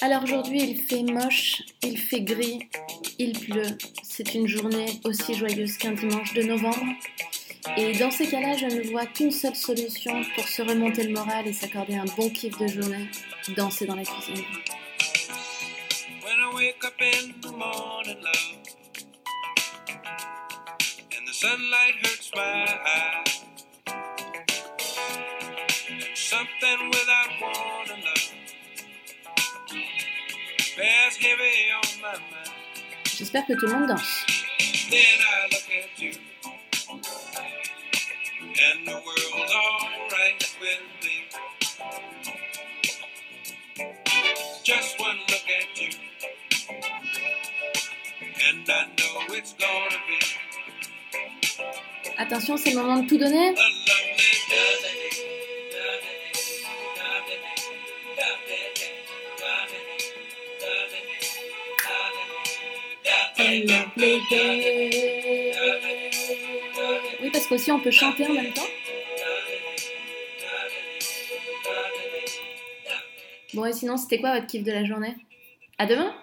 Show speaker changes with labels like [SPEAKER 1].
[SPEAKER 1] Alors aujourd'hui, il fait moche, il fait gris, il pleut. C'est une journée aussi joyeuse qu'un dimanche de novembre. Et dans ces cas-là, je ne vois qu'une seule solution pour se remonter le moral et s'accorder un bon kiff de journée, danser dans la cuisine.
[SPEAKER 2] Something without warning, love, bears heavy on my mind.
[SPEAKER 1] J'espère que tout le monde danse.
[SPEAKER 2] Then I look at you, and the world's alright with me. Just one look at you, and I know it's gonna be
[SPEAKER 1] Attention, c'est le moment de tout donner. Oui, parce qu'aussi on peut chanter en même temps. Bon, et sinon, c'était quoi votre kiff de la journée? À demain